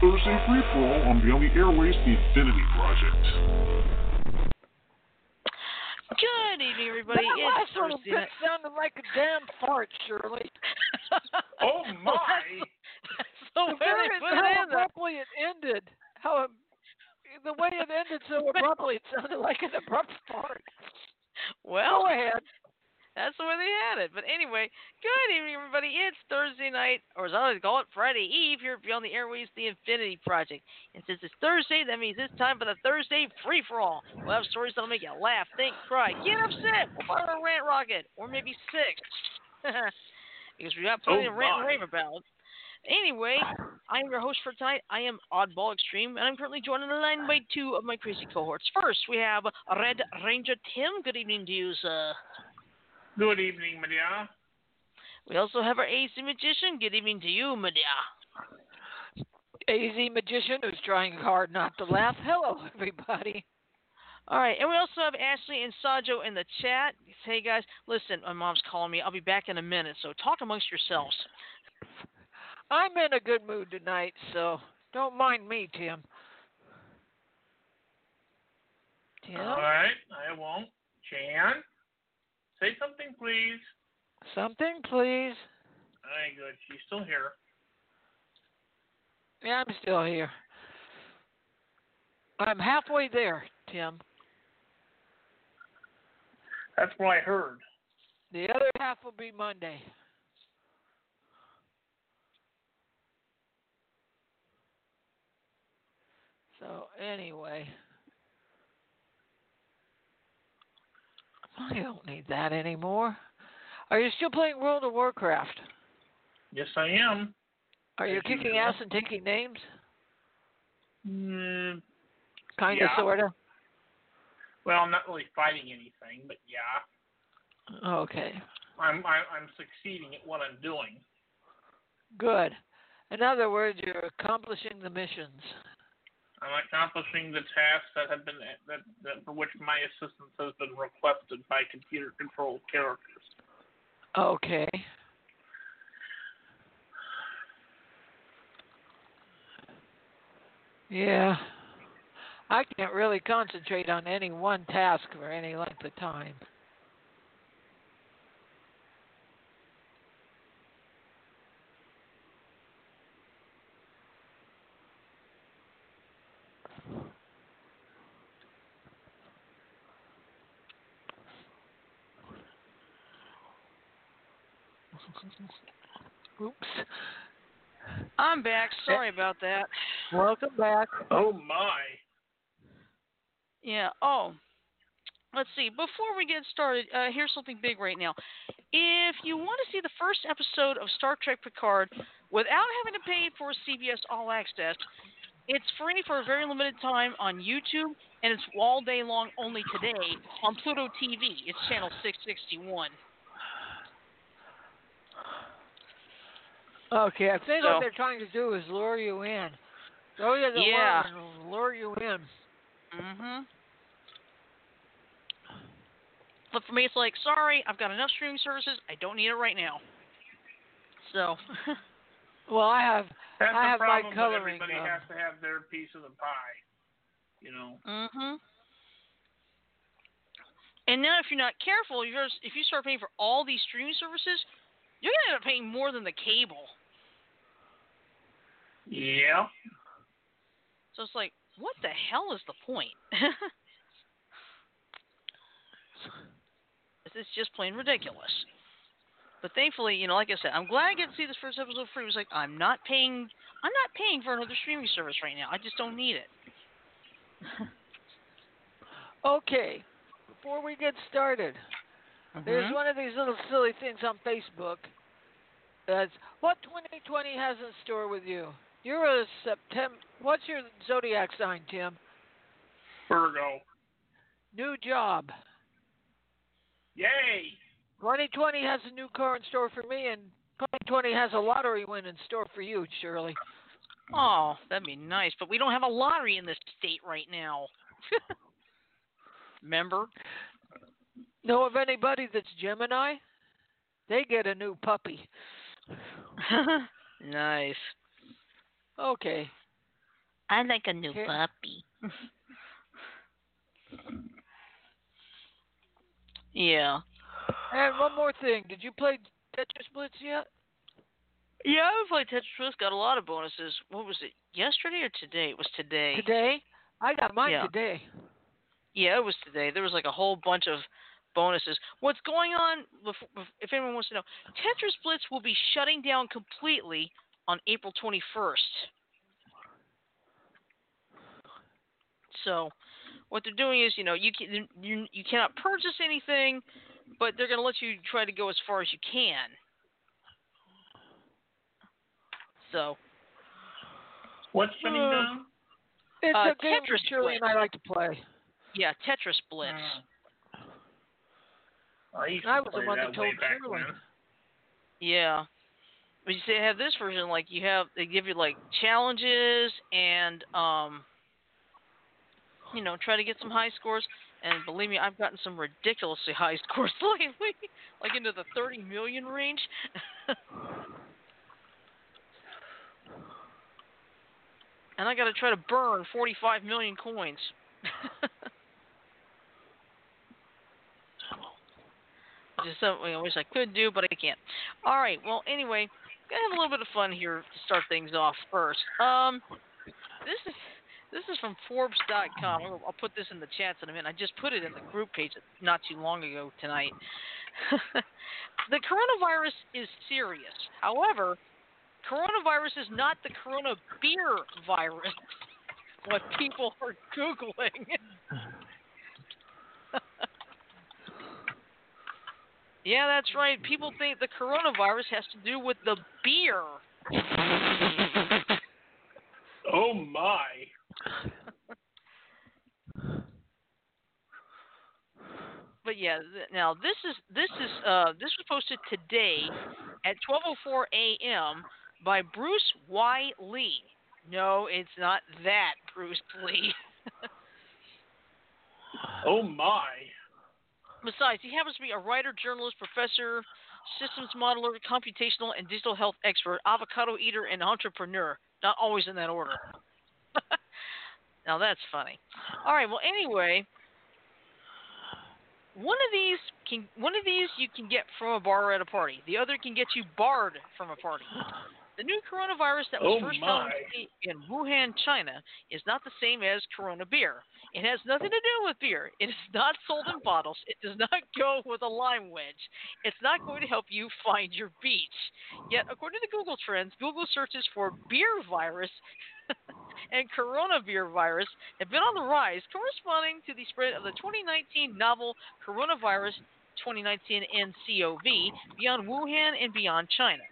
time for Thursday free for all on Beyond the Airwaves, the Infinity Project. Good evening, everybody. That it's last little Thursday bit sounded like a damn fart, Shirley. Oh my! so The where very they put how it in there. abruptly it ended. How it, the way it ended so abruptly, it sounded like an abrupt fart. Well, Go ahead. that's the way they had it. But anyway, good evening, everybody. It's Thursday night, or as I like to call it, Friday Eve here Beyond the Infinity Project. And since it's Thursday, that means it's time for the Thursday free for all. We'll have stories that'll make you laugh, think, cry, get upset, we'll fire a rant rocket, or maybe sick. because we got plenty Oh, to rant and rave about. Anyway, I am your host for tonight. I am Oddball Extreme, and I'm currently joined on the line by two of my crazy cohorts. First, we have Red Ranger Tim. Good evening to you, sir. Good evening, Maria. We also have our AZ Magician. Good evening to you, Medea. AZ magician who's trying hard not to laugh. Hello, everybody. All right, and we also have Ashley and Sajo in the chat. Hey guys, listen, my mom's calling me. I'll be back in a minute, so talk amongst yourselves. I'm in a good mood tonight, so don't mind me, Tim. Tim, All right, I won't. Jan, say something, please. something, please. All right, good. She's still here. Yeah, I'm still here. I'm halfway there, Tim. That's what I heard. The other half will be Monday. So anyway, I don't need that anymore. Are you still playing World of Warcraft? Yes, I am. Are you Yes, you kicking ass and taking names? Mm, Kind of, Yeah. sort of. well, I'm not really fighting anything, but yeah, Okay, I'm I, I'm succeeding at what I'm doing. good. In other words, you're accomplishing the missions. I'm accomplishing the tasks that have been that, that for which my assistance has been requested by computer-controlled characters. Okay. Yeah. I can't really concentrate on any one task for any length of time. Oops. I'm back. Sorry about that. Welcome back. Oh my! Yeah. Oh, let's see. Before we get started, uh, here's something big right now. If you want to see the first episode of Star Trek Picard without having to pay for CBS All Access, it's free for a very limited time on YouTube, and it's all day long only today on Pluto TV. It's channel 661. Okay, I think So- what they're trying to do is lure you in. Throw you the Yeah. lure you in. Mm-hmm. But for me, it's like, sorry, I've got enough streaming services. I don't need it right now. So, Well, I have That's I the have my problem. coloring, But everybody um, has to have their piece of the pie. You know. mm-hmm. And now, if you're not careful, you're just, if you start paying for all these streaming services, you're gonna end up paying more than the cable. Yeah. So it's like, what the hell is the point? this is just plain ridiculous. But thankfully, you know, like I said, I'm glad I get to see this first episode free. It was like I'm not paying, I'm not paying for another streaming service right now. I just don't need it. Okay, before we get started, there's Mhm. one of these little silly things on Facebook. That's what 2020 has in store with you. You're a September. What's your zodiac sign, Tim? Virgo. New job. Yay! 2020 has a new car in store for me, and 2020 has a lottery win in store for you, Shirley. Oh, that'd be nice, but we don't have a lottery in this state right now. Remember? Know of anybody that's Gemini? They get a new puppy. nice. Okay, I like a new Okay. puppy. yeah. And one more thing. Did you play Tetris Blitz yet? Yeah, I played Tetris Blitz. Got a lot of bonuses. What was it? Yesterday or today? It was today. Today? I got mine Yeah. today. Yeah, it was today. There was like a whole bunch of bonuses. What's going on? If anyone wants to know, Tetris Blitz will be shutting down completely on April 21st. So, what they're doing is, you know, you can you, you cannot purchase anything, but they're going to let you try to go as far as you can. So, What's shutting Uh, down? It's Uh, a game Tetris Shirley and I like to play. yeah, Tetris Blitz. Mm. I, used I to was the one that that told Shirley. Yeah. But you see, they have this version, like you have, they give you like challenges and, um, you know, try to get some high scores. And believe me, I've gotten some ridiculously high scores lately, like into the 30 million range. and I got to try to burn 45 million coins. Is something I wish I could do, but I can't. All right. Well, anyway, gonna have a little bit of fun here to start things off first. Um, this is this is from Forbes.com. I'll, I'll put this in the chats in a minute. I just put it in the group page not too long ago tonight. the coronavirus is serious. However, coronavirus is not the corona beer virus. What people are googling. yeah, that's right. People think the coronavirus has to do with the beer. Oh my! But yeah, th- now this is this is uh this was posted today at 12:04 a.m. by Bruce Y. Lee. No, it's not that Bruce Lee. Oh my! Besides, he happens to be a writer, journalist, professor, systems modeler, computational and digital health expert, avocado eater, and entrepreneur. Not always in that order. now that's funny. All right. Well, anyway, one of these can one of these you can get from a bar at a party. The other can get you barred from a party. The new coronavirus that was Oh, first found in Wuhan, China, is not the same as Corona beer. It has nothing to do with beer. It is not sold in bottles. It does not go with a lime wedge. It's not going to help you find your beach. Yet, according to Google Trends, Google searches for beer virus and corona beer virus have been on the rise, corresponding to the spread of the 2019 novel coronavirus 2019 NCOV beyond Wuhan and beyond China.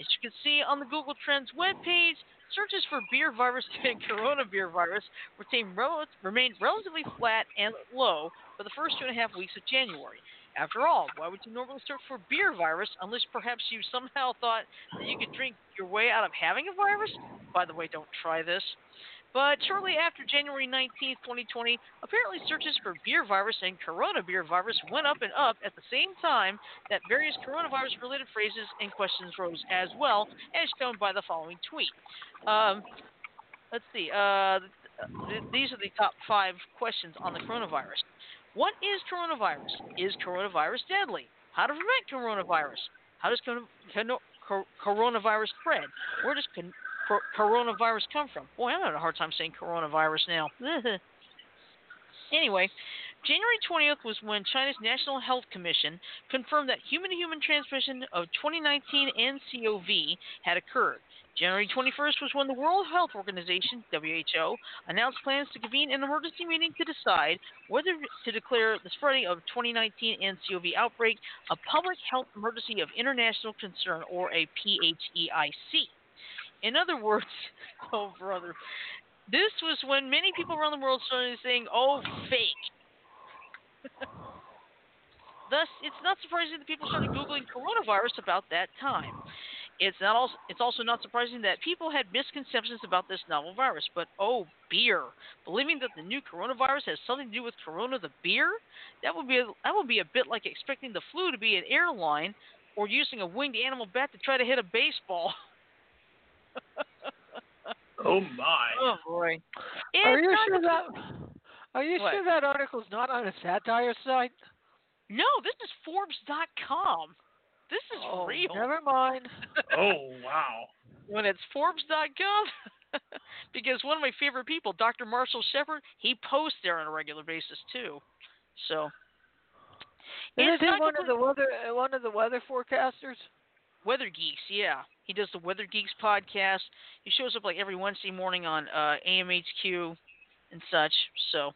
As you can see on the Google Trends webpage, searches for beer virus and corona beer virus retain rel- remained relatively flat and low for the first two and a half weeks of January. After all, why would you normally search for beer virus unless perhaps you somehow thought that you could drink your way out of having a virus? By the way, don't try this. But shortly after January 19th, 2020, apparently searches for beer virus and coronavirus virus went up and up at the same time that various coronavirus related phrases and questions rose as well, as shown by the following tweet. Um, let's see. Uh, th- these are the top five questions on the coronavirus. What is coronavirus? Is coronavirus deadly? How to prevent coronavirus? How does con- con- coronavirus spread? Where does con- coronavirus come from? Boy, I'm having a hard time saying coronavirus now. anyway, January 20th was when China's National Health Commission confirmed that human to human transmission of 2019 NCOV had occurred. January 21st was when the World Health Organization, WHO, announced plans to convene an emergency meeting to decide whether to declare the spreading of 2019 NCOV outbreak a public health emergency of international concern, or a PHEIC. In other words, oh brother, this was when many people around the world started saying, "Oh, fake." Thus, it's not surprising that people started googling coronavirus about that time. It's not also it's also not surprising that people had misconceptions about this novel virus. But oh, beer! Believing that the new coronavirus has something to do with Corona the beer, that would be that would be a bit like expecting the flu to be an airline or using a winged animal bat to try to hit a baseball. Oh my. Oh boy. Are you sure that? Are you What? sure that article's not on a satire site? No, this is Forbes.com. This is oh, real. Never mind. Oh wow. when it's Forbes.com, because one of my favorite people, Dr. Marshall Shepherd, he posts there on a regular basis too. So Isn't he one of the weather uh, one of the weather forecasters? Weather Geeks, yeah, he does the Weather Geeks podcast. He shows up like every Wednesday morning on uh, AMHQ and such. So.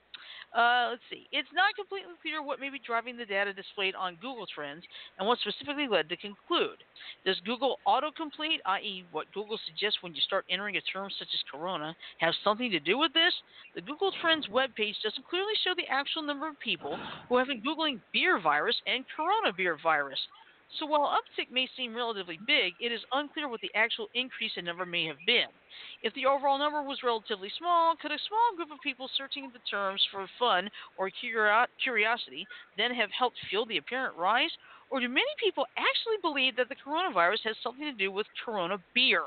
Uh, let's see. It's not completely clear what may be driving the data displayed on Google Trends and what specifically led to conclude. Does Google autocomplete, i.e., what Google suggests when you start entering a term such as corona, have something to do with this? The Google Trends webpage doesn't clearly show the actual number of people who have been Googling beer virus and corona beer virus. So while uptick may seem relatively big, it is unclear what the actual increase in number may have been. If the overall number was relatively small, could a small group of people searching the terms for fun or curiosity then have helped fuel the apparent rise? Or do many people actually believe that the coronavirus has something to do with corona beer?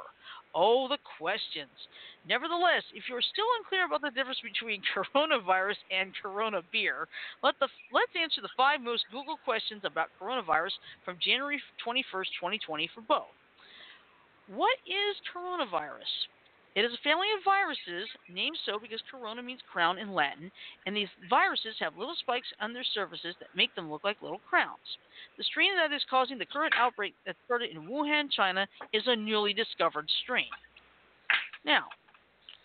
Oh, the questions. Nevertheless, if you're still unclear about the difference between coronavirus and corona beer, let the, let's answer the five most Google questions about coronavirus from January 21st, 2020 for both. What is coronavirus? It is a family of viruses named so because corona means crown in Latin, and these viruses have little spikes on their surfaces that make them look like little crowns. The strain that is causing the current outbreak that started in Wuhan, China, is a newly discovered strain. Now,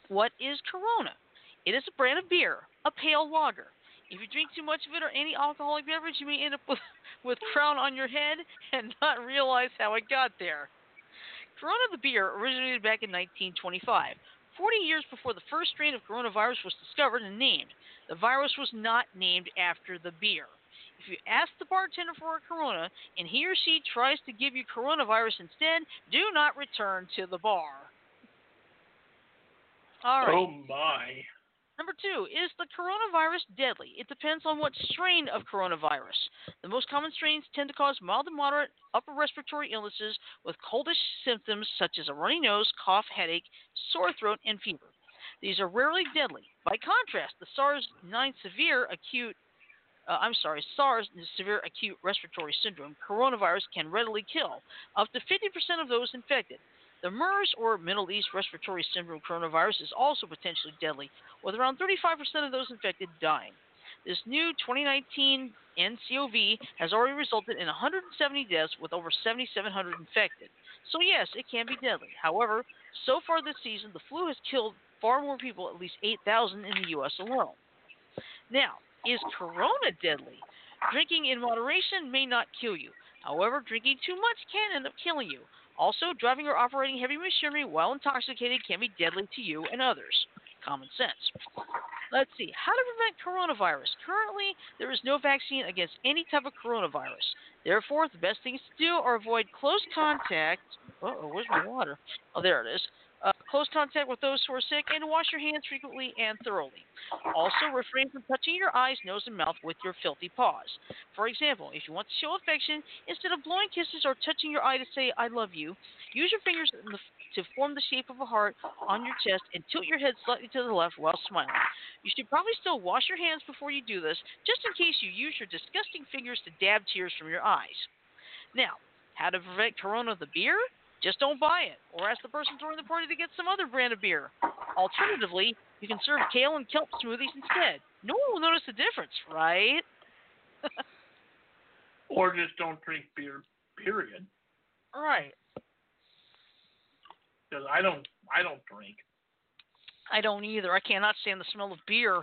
what is Corona? It is a brand of beer, a pale lager. If you drink too much of it or any alcoholic beverage, you may end up with, with crown on your head and not realize how it got there. Corona the beer originated back in 1925, 40 years before the first strain of coronavirus was discovered and named. The virus was not named after the beer. If you ask the bartender for a Corona and he or she tries to give you coronavirus instead, do not return to the bar. All right. Oh my. Number two, is the coronavirus deadly? It depends on what strain of coronavirus. The most common strains tend to cause mild to moderate upper respiratory illnesses with coldish symptoms such as a runny nose, cough, headache, sore throat, and fever. These are rarely deadly. By contrast, the SARS-9 severe acute uh, I'm sorry, SARS, severe acute respiratory syndrome, coronavirus can readily kill up to 50% of those infected. The MERS, or Middle East Respiratory Syndrome coronavirus, is also potentially deadly, with around 35% of those infected dying. This new 2019 NCOV has already resulted in 170 deaths with over 7,700 infected. So, yes, it can be deadly. However, so far this season, the flu has killed far more people, at least 8,000 in the U.S. alone. Now, is corona deadly? Drinking in moderation may not kill you. However, drinking too much can end up killing you. Also, driving or operating heavy machinery while intoxicated can be deadly to you and others. Common sense. Let's see. How to prevent coronavirus? Currently, there is no vaccine against any type of coronavirus. Therefore, the best things to do are avoid close contact. oh, where's my water? Oh, there it is. Uh, close contact with those who are sick and wash your hands frequently and thoroughly. Also, refrain from touching your eyes, nose, and mouth with your filthy paws. For example, if you want to show affection, instead of blowing kisses or touching your eye to say, I love you, use your fingers the, to form the shape of a heart on your chest and tilt your head slightly to the left while smiling. You should probably still wash your hands before you do this, just in case you use your disgusting fingers to dab tears from your eyes. Now, how to prevent corona the beer? Just don't buy it, or ask the person throwing the party to get some other brand of beer. Alternatively, you can serve kale and kelp smoothies instead. No one will notice the difference, right? Or just don't drink beer. Period. right. Because I don't. I don't drink. I don't either. I cannot stand the smell of beer.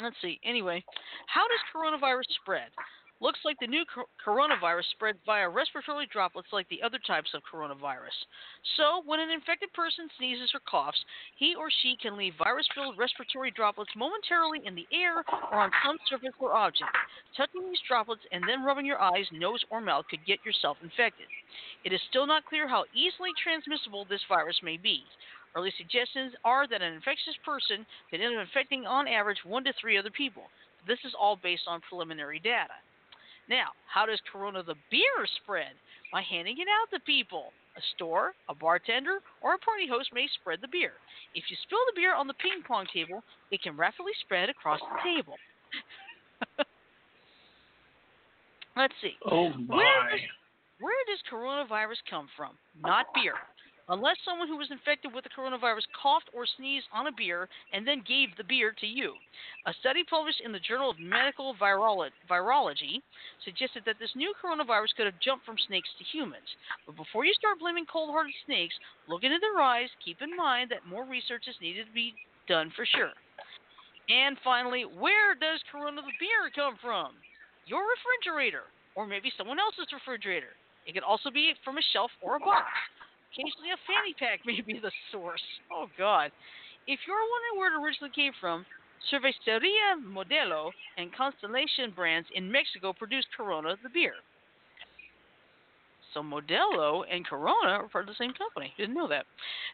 Let's see. Anyway, how does coronavirus spread? Looks like the new cor- coronavirus spread via respiratory droplets like the other types of coronavirus. So, when an infected person sneezes or coughs, he or she can leave virus filled respiratory droplets momentarily in the air or on some surface or object. Touching these droplets and then rubbing your eyes, nose, or mouth could get yourself infected. It is still not clear how easily transmissible this virus may be. Early suggestions are that an infectious person could end up infecting on average one to three other people. This is all based on preliminary data. Now, how does Corona the beer spread? By handing it out to people. A store, a bartender, or a party host may spread the beer. If you spill the beer on the ping pong table, it can rapidly spread across the table. Let's see. Oh Where my. does, where does coronavirus come from? Not beer. Unless someone who was infected with the coronavirus coughed or sneezed on a beer and then gave the beer to you. A study published in the Journal of Medical Virolo- Virology suggested that this new coronavirus could have jumped from snakes to humans. But before you start blaming cold hearted snakes, look into their eyes. Keep in mind that more research is needed to be done for sure. And finally, where does Corona the beer come from? Your refrigerator, or maybe someone else's refrigerator. It could also be from a shelf or a box. Occasionally, a fanny pack may be the source. Oh, God. If you're wondering where it originally came from, Cerveceria Modelo and Constellation brands in Mexico produced Corona the beer. So Modelo and Corona are part of the same company. Didn't know that.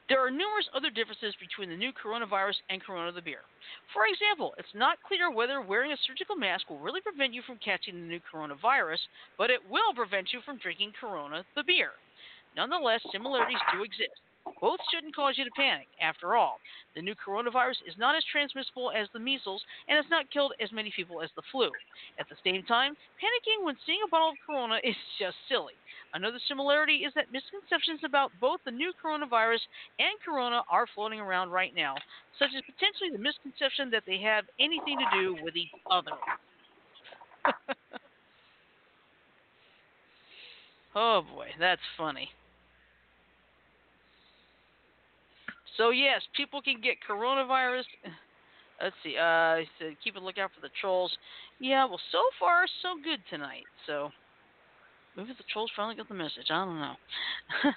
There are numerous other differences between the new coronavirus and Corona the beer. For example, it's not clear whether wearing a surgical mask will really prevent you from catching the new coronavirus, but it will prevent you from drinking Corona the beer. Nonetheless, similarities do exist. Both shouldn't cause you to panic. After all, the new coronavirus is not as transmissible as the measles and has not killed as many people as the flu. At the same time, panicking when seeing a bottle of Corona is just silly. Another similarity is that misconceptions about both the new coronavirus and Corona are floating around right now, such as potentially the misconception that they have anything to do with each other. oh boy, that's funny. So yes, people can get coronavirus. Let's see. Uh, I said keep a lookout for the trolls. Yeah, well, so far so good tonight. So maybe the trolls finally got the message. I don't know.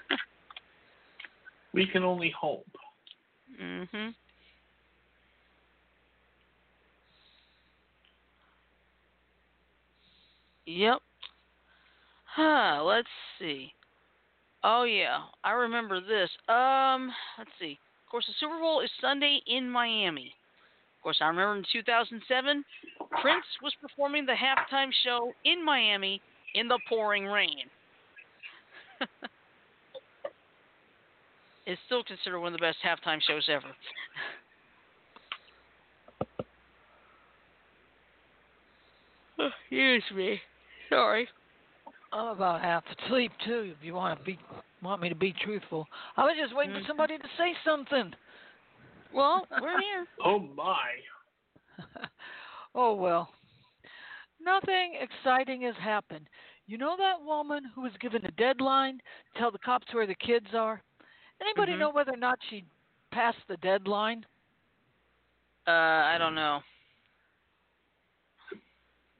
We can only hope. mhm. Yep. Huh, let's see. Oh yeah, I remember this. Um, let's see. Course, the Super Bowl is Sunday in Miami. Of course, I remember in 2007, Prince was performing the halftime show in Miami in the pouring rain. it's still considered one of the best halftime shows ever. Excuse me. Sorry. I'm about half asleep too. If you want to be want me to be truthful, I was just waiting for somebody to say something. Well, we're here. Oh my. oh well. Nothing exciting has happened. You know that woman who was given a deadline to tell the cops where the kids are? Anybody Mhm. know whether or not she passed the deadline? Uh, I don't know.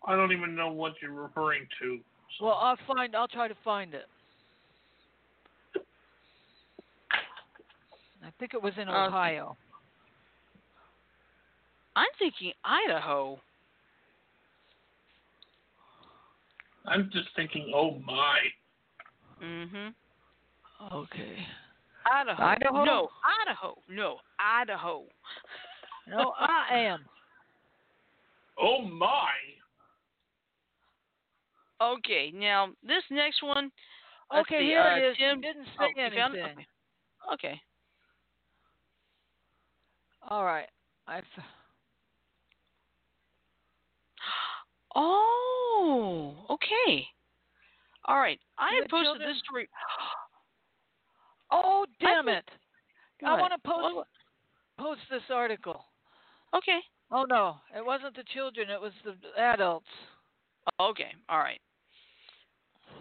I don't even know what you're referring to. So Well, I'll find. I'll try to find it. I think it was in Okay. Ohio. I'm thinking Idaho. I'm just thinking, oh my. Mm Mhm. Okay. Idaho. Idaho? No, Idaho. No, Idaho. No, I am. Oh my. Okay, now this next one. Okay, see, here uh, it is. Tim, You didn't oh, say found anything. Okay. okay. All right. I. Oh, okay. All right. I the posted children- this story. oh damn I it! Go I want to post What- post this article. Okay. Oh no, it wasn't the children. It was the adults. Okay. All right.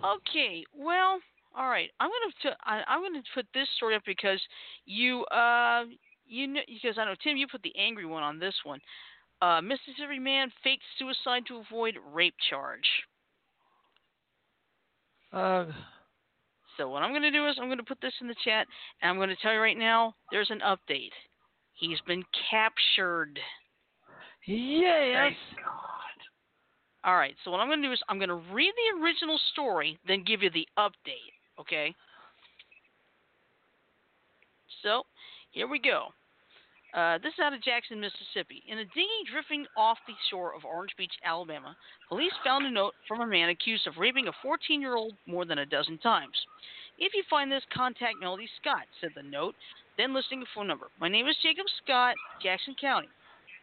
Okay. Well. All right. I'm gonna t- I, I'm gonna put this story up because you uh you know because I know Tim you put the angry one on this one. Uh, Mississippi man faked suicide to avoid rape charge. Uh, So what I'm going to do is I'm going to put this in the chat, and I'm going to tell you right now. There's an update. He's been captured. yes. Thank God. All right. So what I'm going to do is I'm going to read the original story, then give you the update. Okay. So here we go. Uh, this is out of Jackson, Mississippi. In a dinghy drifting off the shore of Orange Beach, Alabama, police found a note from a man accused of raping a 14 year old more than a dozen times. If you find this, contact Melody Scott, said the note, then listing a phone number. My name is Jacob Scott, Jackson County.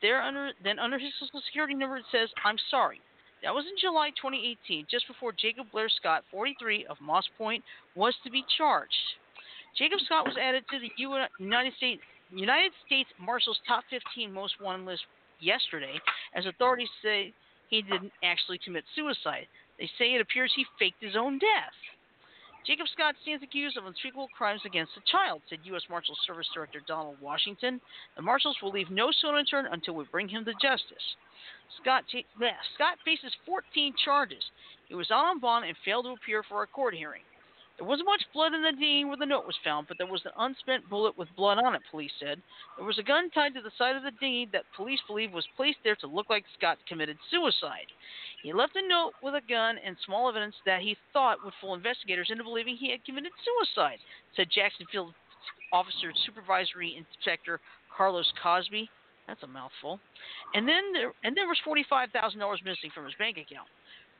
There under then under his social security number it says, I'm sorry. That was in July 2018, just before Jacob Blair Scott, 43, of Moss Point, was to be charged. Jacob Scott was added to the United States United States Marshal's top 15 most wanted list yesterday, as authorities say he didn't actually commit suicide. They say it appears he faked his own death. Jacob Scott stands accused of unspeakable crimes against a child, said U.S. Marshal Service Director Donald Washington. The marshals will leave no stone unturned until we bring him to justice. Scott, Scott faces 14 charges. He was on bond and failed to appear for a court hearing. There wasn't much blood in the dinghy where the note was found, but there was an unspent bullet with blood on it, police said. There was a gun tied to the side of the dinghy that police believe was placed there to look like Scott committed suicide. He left a note with a gun and small evidence that he thought would fool investigators into believing he had committed suicide, said Jacksonville Officer Supervisory Inspector Carlos Cosby. That's a mouthful. And then there, and there was $45,000 missing from his bank account.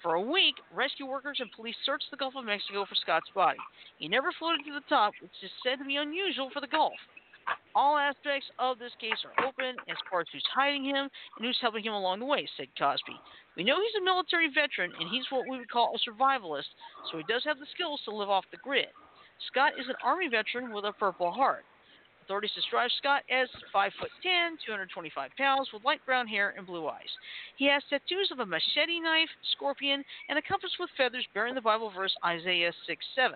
For a week, rescue workers and police searched the Gulf of Mexico for Scott's body. He never floated to the top, which is said to be unusual for the Gulf. All aspects of this case are open as far as who's hiding him and who's helping him along the way, said Cosby. We know he's a military veteran and he's what we would call a survivalist, so he does have the skills to live off the grid. Scott is an Army veteran with a Purple Heart. Authorities describe Scott as 5 foot 10, 225 pounds, with light brown hair and blue eyes. He has tattoos of a machete knife, scorpion, and a compass with feathers bearing the Bible verse Isaiah 6 7.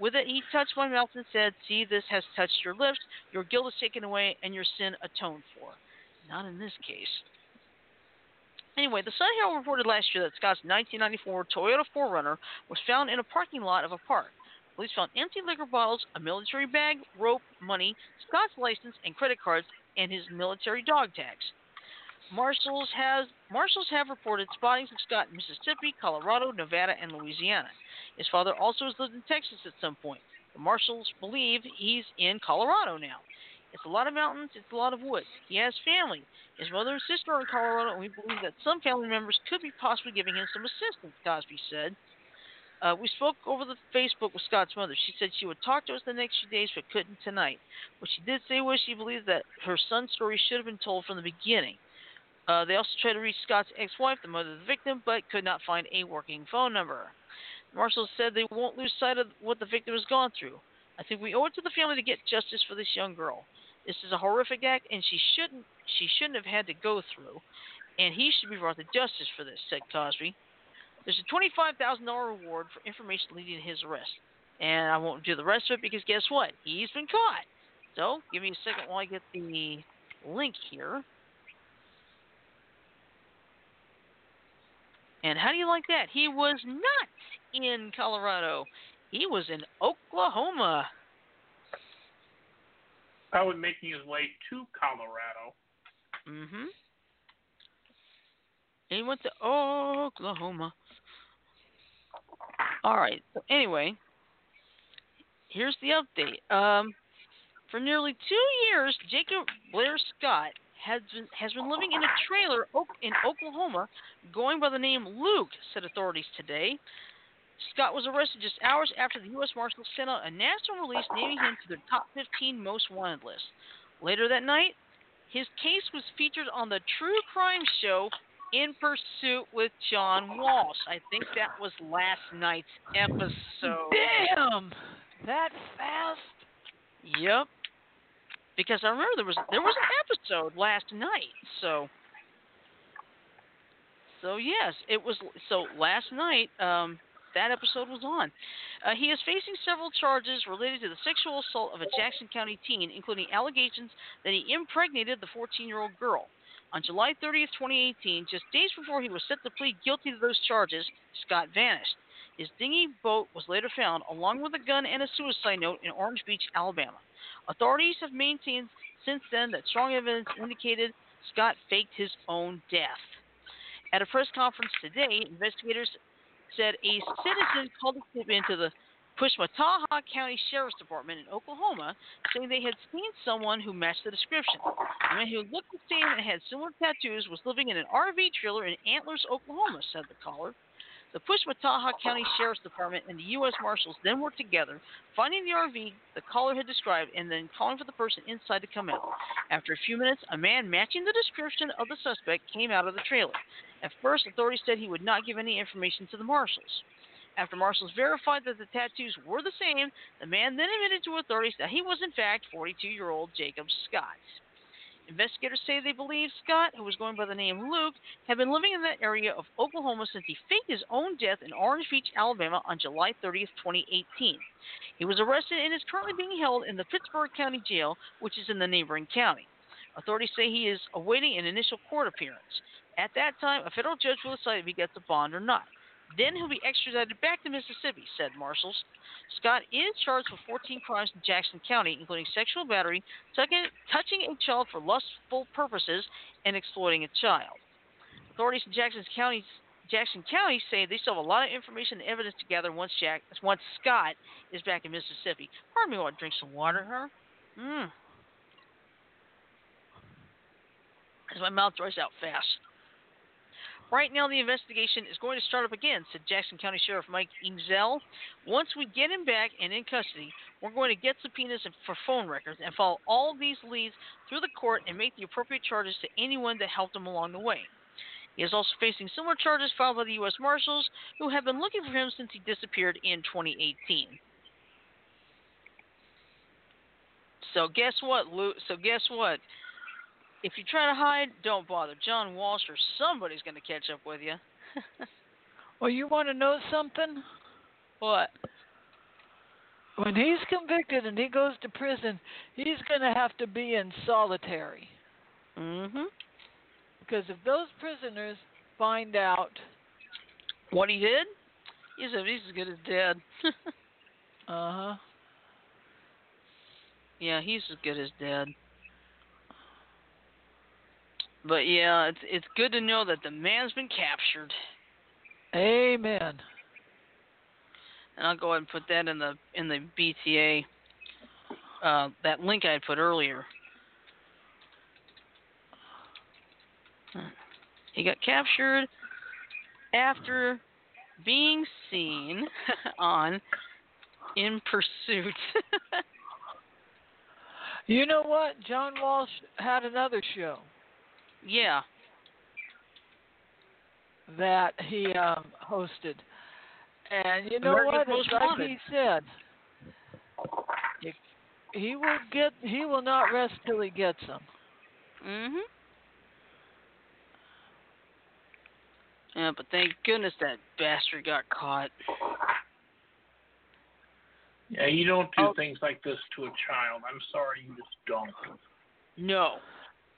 With it, he touched my mouth and said, See, this has touched your lips. Your guilt is taken away and your sin atoned for. Not in this case. Anyway, the Sun Herald reported last year that Scott's 1994 Toyota 4Runner was found in a parking lot of a park. Police found empty liquor bottles, a military bag, rope, money, Scott's license and credit cards, and his military dog tags. Marshals has marshals have reported spottings of Scott in Mississippi, Colorado, Nevada, and Louisiana. His father also has lived in Texas at some point. The marshals believe he's in Colorado now. It's a lot of mountains, it's a lot of woods. He has family. His mother and sister are in Colorado, and we believe that some family members could be possibly giving him some assistance, Cosby said. Uh, we spoke over the Facebook with Scott's mother. She said she would talk to us the next few days, but couldn't tonight. What she did say was she believed that her son's story should have been told from the beginning. Uh, they also tried to reach Scott's ex-wife, the mother of the victim, but could not find a working phone number. Marshall said they won't lose sight of what the victim has gone through. I think we owe it to the family to get justice for this young girl. This is a horrific act, and she shouldn't she shouldn't have had to go through, and he should be brought to justice for this," said Cosby. There's a $25,000 reward for information leading to his arrest. And I won't do the rest of it because guess what? He's been caught. So give me a second while I get the link here. And how do you like that? He was not in Colorado. He was in Oklahoma. Probably making his way to Colorado. Mm-hmm. He went to Oklahoma. All right. So anyway, here's the update. Um, for nearly two years, Jacob Blair Scott has been has been living in a trailer in Oklahoma, going by the name Luke, said authorities today. Scott was arrested just hours after the U.S. Marshals sent out a national release naming him to their top 15 most wanted list. Later that night, his case was featured on the true crime show in Pursuit with John Walsh. I think that was last night's episode. Damn! That fast? Yep. Because I remember there was there was an episode last night. So So yes, it was so last night um that episode was on. Uh, he is facing several charges related to the sexual assault of a Jackson County teen, including allegations that he impregnated the 14 year old girl. On July 30th, 2018, just days before he was set to plead guilty to those charges, Scott vanished. His dinghy boat was later found, along with a gun and a suicide note, in Orange Beach, Alabama. Authorities have maintained since then that strong evidence indicated Scott faked his own death. At a press conference today, investigators said a citizen called a tip into the Pushmataha County Sheriff's Department in Oklahoma, saying they had seen someone who matched the description. The man who looked the same and had similar tattoos was living in an RV trailer in Antlers, Oklahoma, said the caller. The Pushmataha County Sheriff's Department and the U.S. Marshals then worked together, finding the RV the caller had described and then calling for the person inside to come out. After a few minutes, a man matching the description of the suspect came out of the trailer. At first, authorities said he would not give any information to the marshals. After marshals verified that the tattoos were the same, the man then admitted to authorities that he was in fact 42 year old Jacob Scott. Investigators say they believe Scott, who was going by the name Luke, had been living in that area of Oklahoma since he faked his own death in Orange Beach, Alabama on July 30th, 2018. He was arrested and is currently being held in the Pittsburg County Jail, which is in the neighboring county. Authorities say he is awaiting an initial court appearance. At that time, a federal judge will decide if he gets a bond or not. Then he'll be extradited back to Mississippi, said marshals. Scott is charged with 14 crimes in Jackson County, including sexual battery, touching a child for lustful purposes, and exploiting a child. Authorities in Jackson County, Jackson County say they still have a lot of information and evidence to gather once, Jack, once Scott is back in Mississippi. Pardon me while I drink some water huh? Mmm. As my mouth dries out fast. Right now, the investigation is going to start up again, said Jackson County Sheriff Mike Ezell. Once we get him back and in custody, we're going to get subpoenas for phone records and follow all these leads through the court and make the appropriate charges to anyone that helped him along the way. He is also facing similar charges filed by the U.S. Marshals, who have been looking for him since he disappeared in 2018. So guess what, Lou? So guess what? If you try to hide, don't bother. John Walsh or somebody's going to catch up with you. well, you want to know something? What? When he's convicted and he goes to prison, he's going to have to be in solitary. Mhm. Because if those prisoners find out what he did, he's he's as good as dead. uh huh. Yeah, he's as good as dead. But yeah, it's it's good to know that the man's been captured. Amen. And I'll go ahead and put that in the in the BTA uh, that link I had put earlier. He got captured after being seen on In Pursuit. you know what? John Walsh had another show. Yeah. That he um, hosted, and you know what? It's like he said, if he will get, he will not rest till he gets them. Mm Mhm. Yeah, but thank goodness that bastard got caught. Yeah, you don't do oh. things like this to a child. I'm sorry, you just don't. No.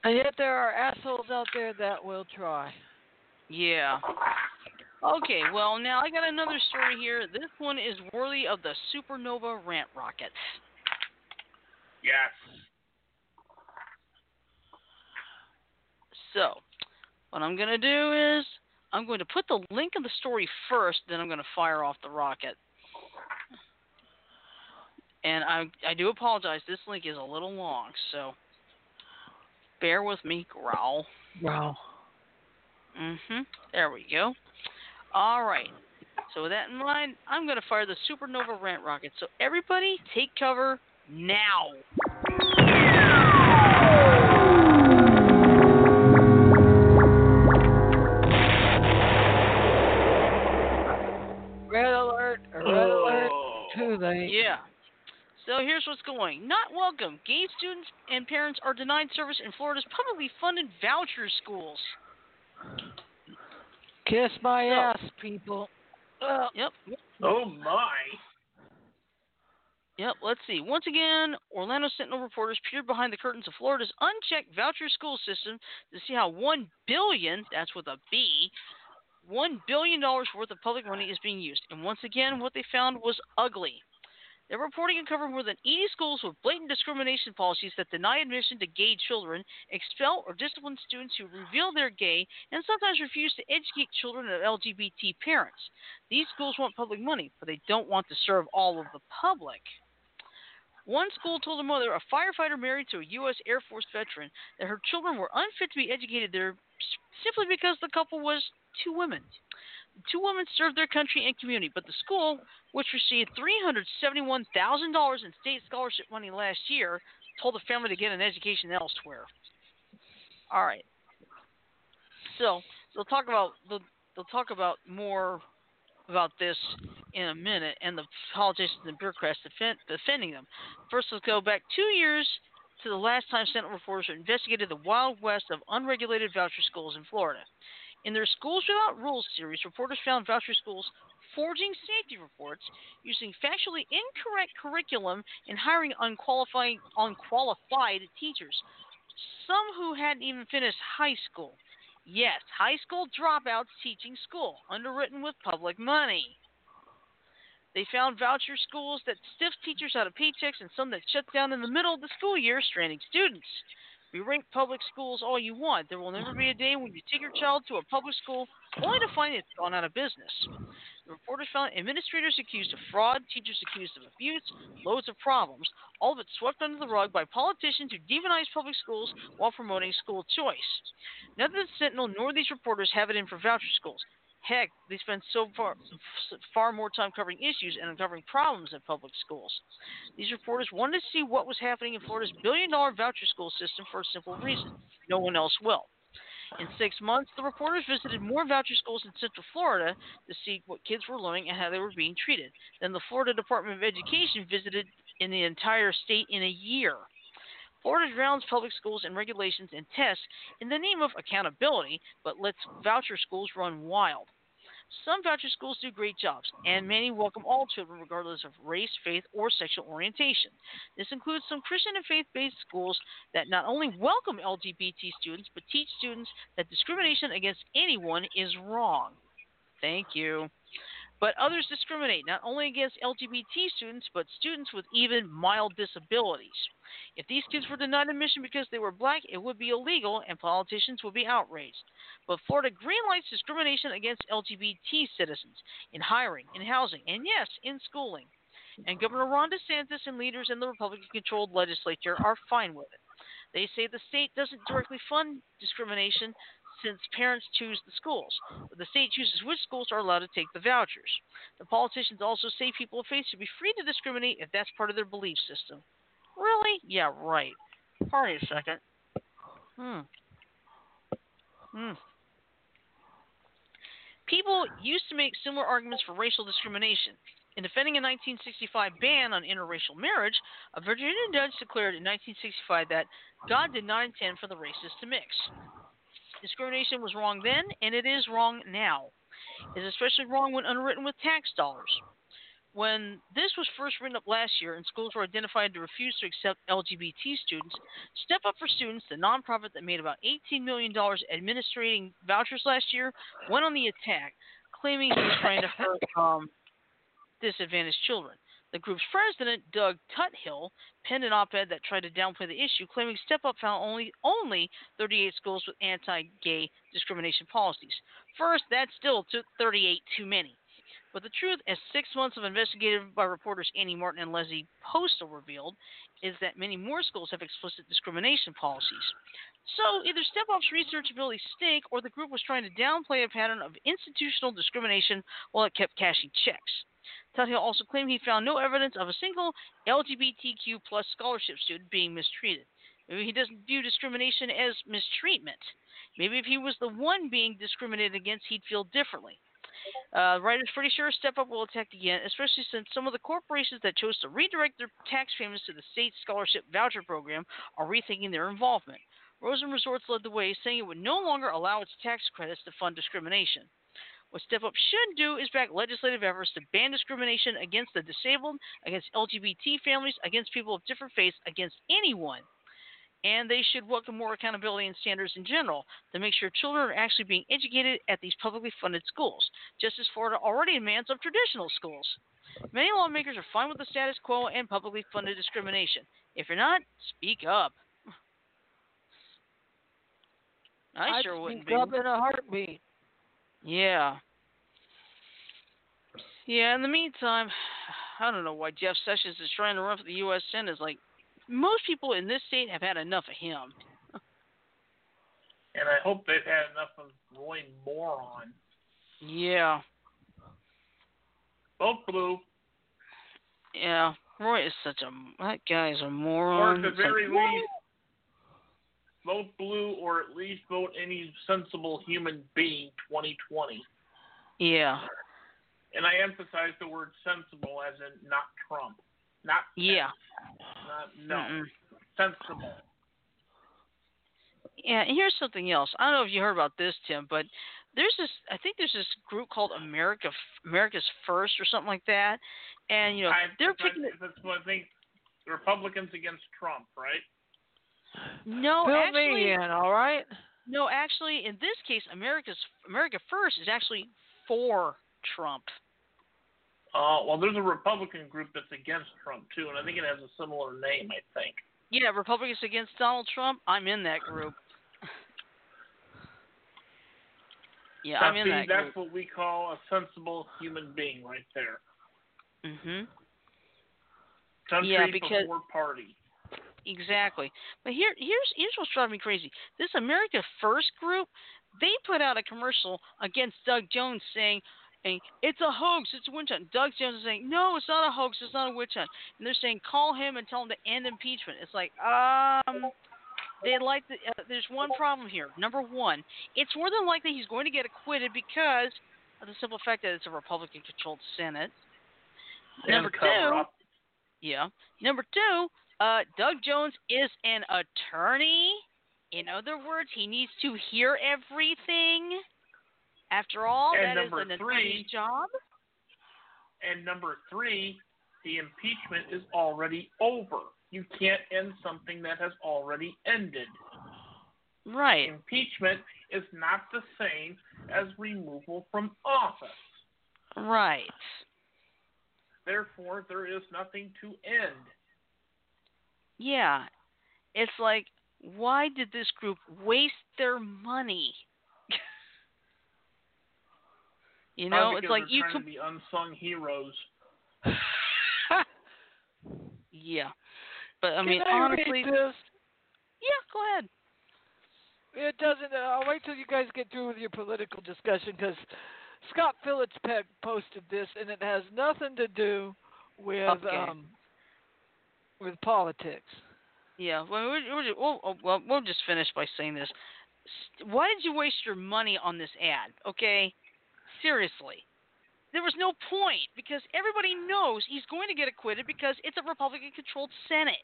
And yet there are assholes out there that will try. Yeah. Okay, well, now I got another story here. This one is worthy of the supernova rant rocket. Yes. So, what I'm going to do is I'm going to put the link of the story first, then I'm going to fire off the rocket. And I I do apologize. This link is a little long, so bear with me, growl. Growl. Mhm. There we go. All right. So with that in mind, I'm going to fire the supernova rant rocket. So everybody, take cover now. Red alert! Red alert! Too late. Yeah. So here's what's going. Not welcome. Gay students and parents are denied service in Florida's publicly funded voucher schools. Kiss my so, ass, people. Uh, yep. Oh my. Yep, let's see. Once again, Orlando Sentinel reporters peered behind the curtains of Florida's unchecked voucher school system to see how one billion, that's with a B, one billion dollars worth of public money is being used. And once again, what they found was ugly. They're reporting uncovered more than 80 schools with blatant discrimination policies that deny admission to gay children, expel or discipline students who reveal they're gay, and sometimes refuse to educate children of LGBT parents. These schools want public money, but they don't want to serve all of the public. One school told a mother, a firefighter married to a U.S. Air Force veteran, that her children were unfit to be educated there simply because the couple was two women. Two women served their country and community, but the school, which received $371,000 in state scholarship money last year, told the family to get an education elsewhere. All right. So they'll talk about they'll, they'll talk about more about this in a minute and the politicians and bureaucrats defend, defending them. First, let's go back two years to the last time Sentinel reporters investigated the wild west of unregulated voucher schools in Florida. In their Schools Without Rules series, reporters found voucher schools forging safety reports, using factually incorrect curriculum, and hiring unqualified, unqualified teachers, some who hadn't even finished high school. Yes, high school dropouts teaching school, underwritten with public money. They found voucher schools that stiff teachers out of paychecks and some that shut down in the middle of the school year, stranding students. We rank public schools all you want. There will never be a day when you take your child to a public school only to find it's gone out of business. The reporters found administrators accused of fraud, teachers accused of abuse, loads of problems, all of it swept under the rug by politicians who demonize public schools while promoting school choice. Neither the Sentinel nor these reporters have it in for voucher schools. Heck, they spend so far far more time covering issues and uncovering problems in public schools. These reporters wanted to see what was happening in Florida's billion-dollar voucher school system for a simple reason: no one else will. In six months, the reporters visited more voucher schools in Central Florida to see what kids were learning and how they were being treated than the Florida Department of Education visited in the entire state in a year. Florida drowns public schools and regulations and tests in the name of accountability, but lets voucher schools run wild. Some voucher schools do great jobs, and many welcome all children regardless of race, faith, or sexual orientation. This includes some Christian and faith based schools that not only welcome LGBT students, but teach students that discrimination against anyone is wrong. Thank you. But others discriminate not only against LGBT students, but students with even mild disabilities. If these kids were denied admission because they were black, it would be illegal and politicians would be outraged. But Florida greenlights discrimination against LGBT citizens in hiring, in housing, and yes, in schooling. And Governor Ron DeSantis and leaders in the Republican controlled legislature are fine with it. They say the state doesn't directly fund discrimination since parents choose the schools. But the state chooses which schools are allowed to take the vouchers. The politicians also say people of faith should be free to discriminate if that's part of their belief system. Really? Yeah, right. Hurry a second. Hmm. Hmm. People used to make similar arguments for racial discrimination. In defending a 1965 ban on interracial marriage, a Virginia judge declared in 1965 that God did not intend for the races to mix. Discrimination was wrong then, and it is wrong now. It is especially wrong when underwritten with tax dollars. When this was first written up last year and schools were identified to refuse to accept LGBT students, Step Up for Students, the nonprofit that made about $18 million administrating vouchers last year, went on the attack, claiming he was trying to hurt um, disadvantaged children. The group's president, Doug Tuthill, penned an op-ed that tried to downplay the issue, claiming Step Up found only only 38 schools with anti-gay discrimination policies. First, that still took 38 too many. But the truth, as six months of investigation by reporters Annie Martin and Leslie Postal revealed, is that many more schools have explicit discrimination policies. So either Step Up's research ability stink, or the group was trying to downplay a pattern of institutional discrimination while it kept cashing checks. Tuthill also claimed he found no evidence of a single LGBTQ plus scholarship student being mistreated. Maybe he doesn't view discrimination as mistreatment. Maybe if he was the one being discriminated against, he'd feel differently. Uh, writer's pretty sure Step Up will attack again, especially since some of the corporations that chose to redirect their tax payments to the state scholarship voucher program are rethinking their involvement. Rosen Resorts led the way, saying it would no longer allow its tax credits to fund discrimination. What Step Up should do is back legislative efforts to ban discrimination against the disabled, against LGBT families, against people of different faiths, against anyone and they should welcome more accountability and standards in general to make sure children are actually being educated at these publicly funded schools, just as Florida already demands of traditional schools. Many lawmakers are fine with the status quo and publicly funded discrimination. If you're not, speak up. I I'd sure wouldn't speak be. up in a heartbeat. Yeah. Yeah, in the meantime, I don't know why Jeff Sessions is trying to run for the U.S. Senate. Is like, most people in this state have had enough of him. And I hope they've had enough of Roy Moron. Yeah. Both blue, Yeah. Roy is such a that guy is a or moron. at the It's like, very what? least, vote blue, or at least vote any sensible human being 2020. Yeah. And I emphasize the word sensible as in not Trump. Not Yeah. not no. Mm-mm. Sensible. Yeah, and here's something else. I don't know if you heard about this, Tim, but there's this. I think there's this group called America America's First or something like that, and you know I, they're picking. That's what I think. Republicans against Trump, right? No, Fill actually, me in, all right? no, actually, in this case, America's America First is actually for Trump. Uh, well, there's a Republican group that's against Trump too, and I think it has a similar name. I think. Yeah, Republicans against Donald Trump. I'm in that group. Yeah, Now, I'm in see, that that's group. what we call a sensible human being, right there. Mhm. Country Yeah, because- before party. Exactly. But here, here's here's what's driving me crazy. This America First group, they put out a commercial against Doug Jones saying, "It's a hoax. It's a witch hunt." Doug Jones is saying, "No, it's not a hoax. It's not a witch hunt." And they're saying, "Call him and tell him to end impeachment." It's like, um, they like the, uh, there's one problem here. Number one, it's more than likely he's going to get acquitted because of the simple fact that it's a Republican-controlled Senate. Number two, up. yeah. Number two, uh, Doug Jones is an attorney. In other words, he needs to hear everything. After all, And that is an attorney's job. And number three, the impeachment is already over. You can't end something that has already ended. Right. Impeachment is not the same as removal from office. Right. Therefore, there is nothing to end. Yeah. It's like, why did this group waste their money? you know, Probably it's like you trying could. to be unsung heroes. Yeah. But I mean, Can I honestly, read this? yeah. Go ahead. It doesn't. Uh, I'll wait till you guys get through with your political discussion because Scott Phillips Peck posted this, and it has nothing to do with Okay. um with politics. Yeah, well, we're, we'll, oh, well, we'll just finish by saying this. Why did you waste your money on this ad? Okay, seriously, there was no point because everybody knows he's going to get acquitted because it's a Republican-controlled Senate.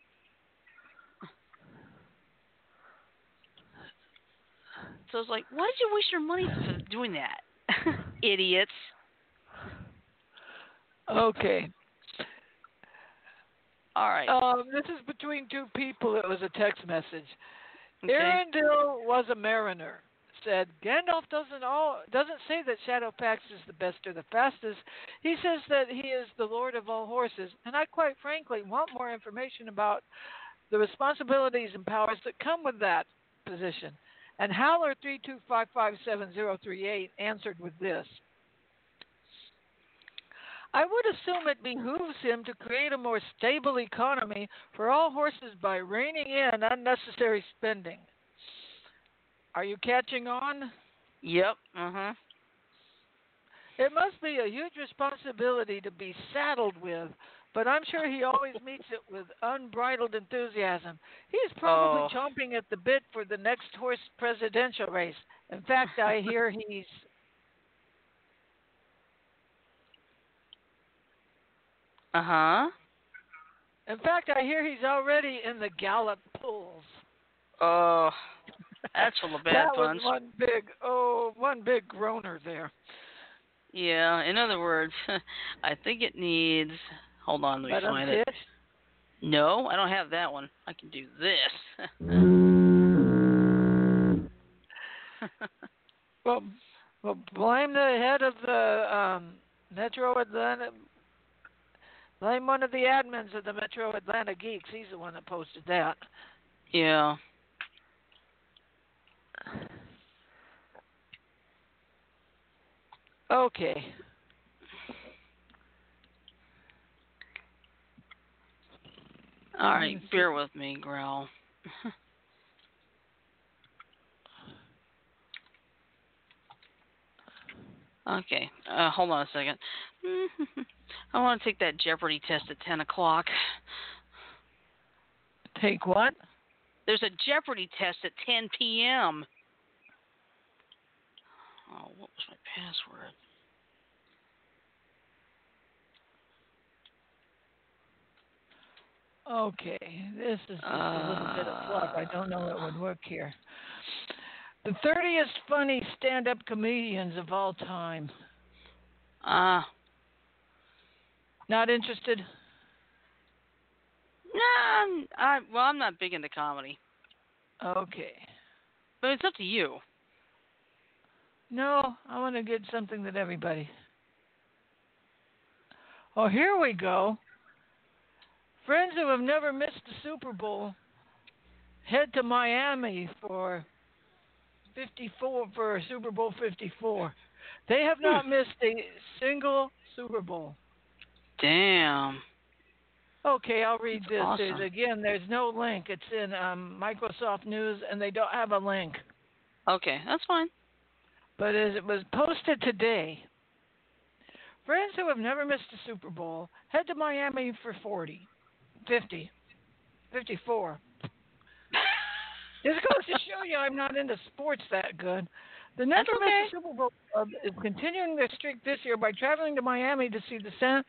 So it's like, why did you waste your money for doing that, idiots? Okay. All right. Um, this is between two people. It was a text message. okay. Arendelle was a mariner. Said Gandalf doesn't all doesn't say that Shadowfax is the best or the fastest. He says that he is the lord of all horses, and I quite frankly want more information about the responsibilities and powers that come with that position. And Howler three two five five seven zero three eight answered with this. I would assume it behooves him to create a more stable economy for all horses by reining in unnecessary spending. Are you catching on? Yep. Uh huh. It must be a huge responsibility to be saddled with, but I'm sure he always meets it with unbridled enthusiasm. He's probably Oh. chomping at the bit for the next horse presidential race. In fact, I hear he's. Uh huh. In fact, I hear he's already in the Gallup polls. Oh, that's full of bad that puns. was one big, oh, one big groaner there. Yeah, in other words, I think it needs. Hold on, let me find it. No, I don't have that one. I can do this. Well, well, blame the head of the um, Metro Atlanta. Blame one of the admins of the Metro Atlanta Geeks. He's the one that posted that. yeah. Okay. All right, bear with me, Growl. Okay, uh, hold on a second. I want to take that Jeopardy test at 10 o'clock. Take what? There's a Jeopardy test at 10 p.m. Oh, what was my password? Okay, this is just a little bit of fluff. I don't know it would work here. The 30th funny stand up comedians of all time. Ah. Uh, Not interested? No, I, well, I'm not big into comedy. Okay. But it's up to you. No, I want to get something that everybody. Oh, here we go. Friends who have never missed the Super Bowl head to Miami for 54 for Super Bowl 54. They have not Hmm. missed a single Super Bowl. Damn. Okay, I'll read this. awesome. There's- Again, there's no link. It's in um, Microsoft News, and they don't have a link. Okay, that's fine. But as it was posted today, friends who have never missed a Super Bowl head to Miami for 40, 50, 54. This goes to show you I'm not into sports that good. The Never That's Miss okay. Super Bowl Club is continuing their streak this year by traveling to Miami to see the San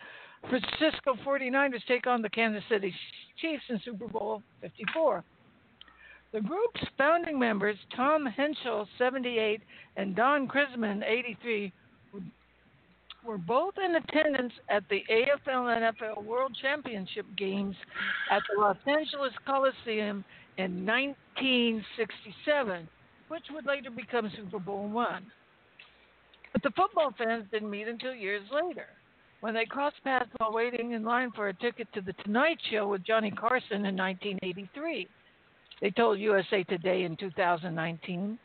Francisco 49ers take on the Kansas City Chiefs in Super Bowl 54. The group's founding members, Tom Henschel, 78, and Don Crisman, 83, were- both in attendance at the AFL NFL World Championship games at the Los Angeles Coliseum in 1967, which would later become Super Bowl one. But the football fans didn't meet until years later, when they crossed paths while waiting in line for a ticket to the Tonight Show with Johnny Carson in 1983. They told USA Today in 2019.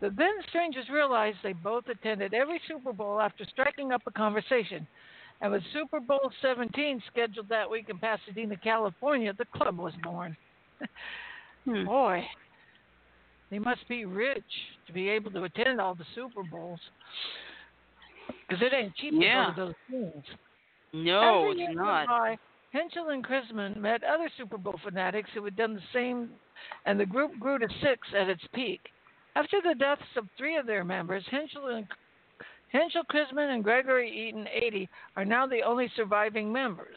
The then strangers realized they both attended every Super Bowl after striking up a conversation. And with Super Bowl 17 scheduled that week in Pasadena, California, the club was born. Hmm. Boy, they must be rich to be able to attend all the Super Bowls. Because it ain't cheap Yeah. to go to those things. No, Every it's not. by, Henschel and Crisman met other Super Bowl fanatics who had done the same, and the group grew to six at its peak. After the deaths of three of their members, Henschel and Henschel, Crisman, and Gregory Eaton, 80, are now the only surviving members.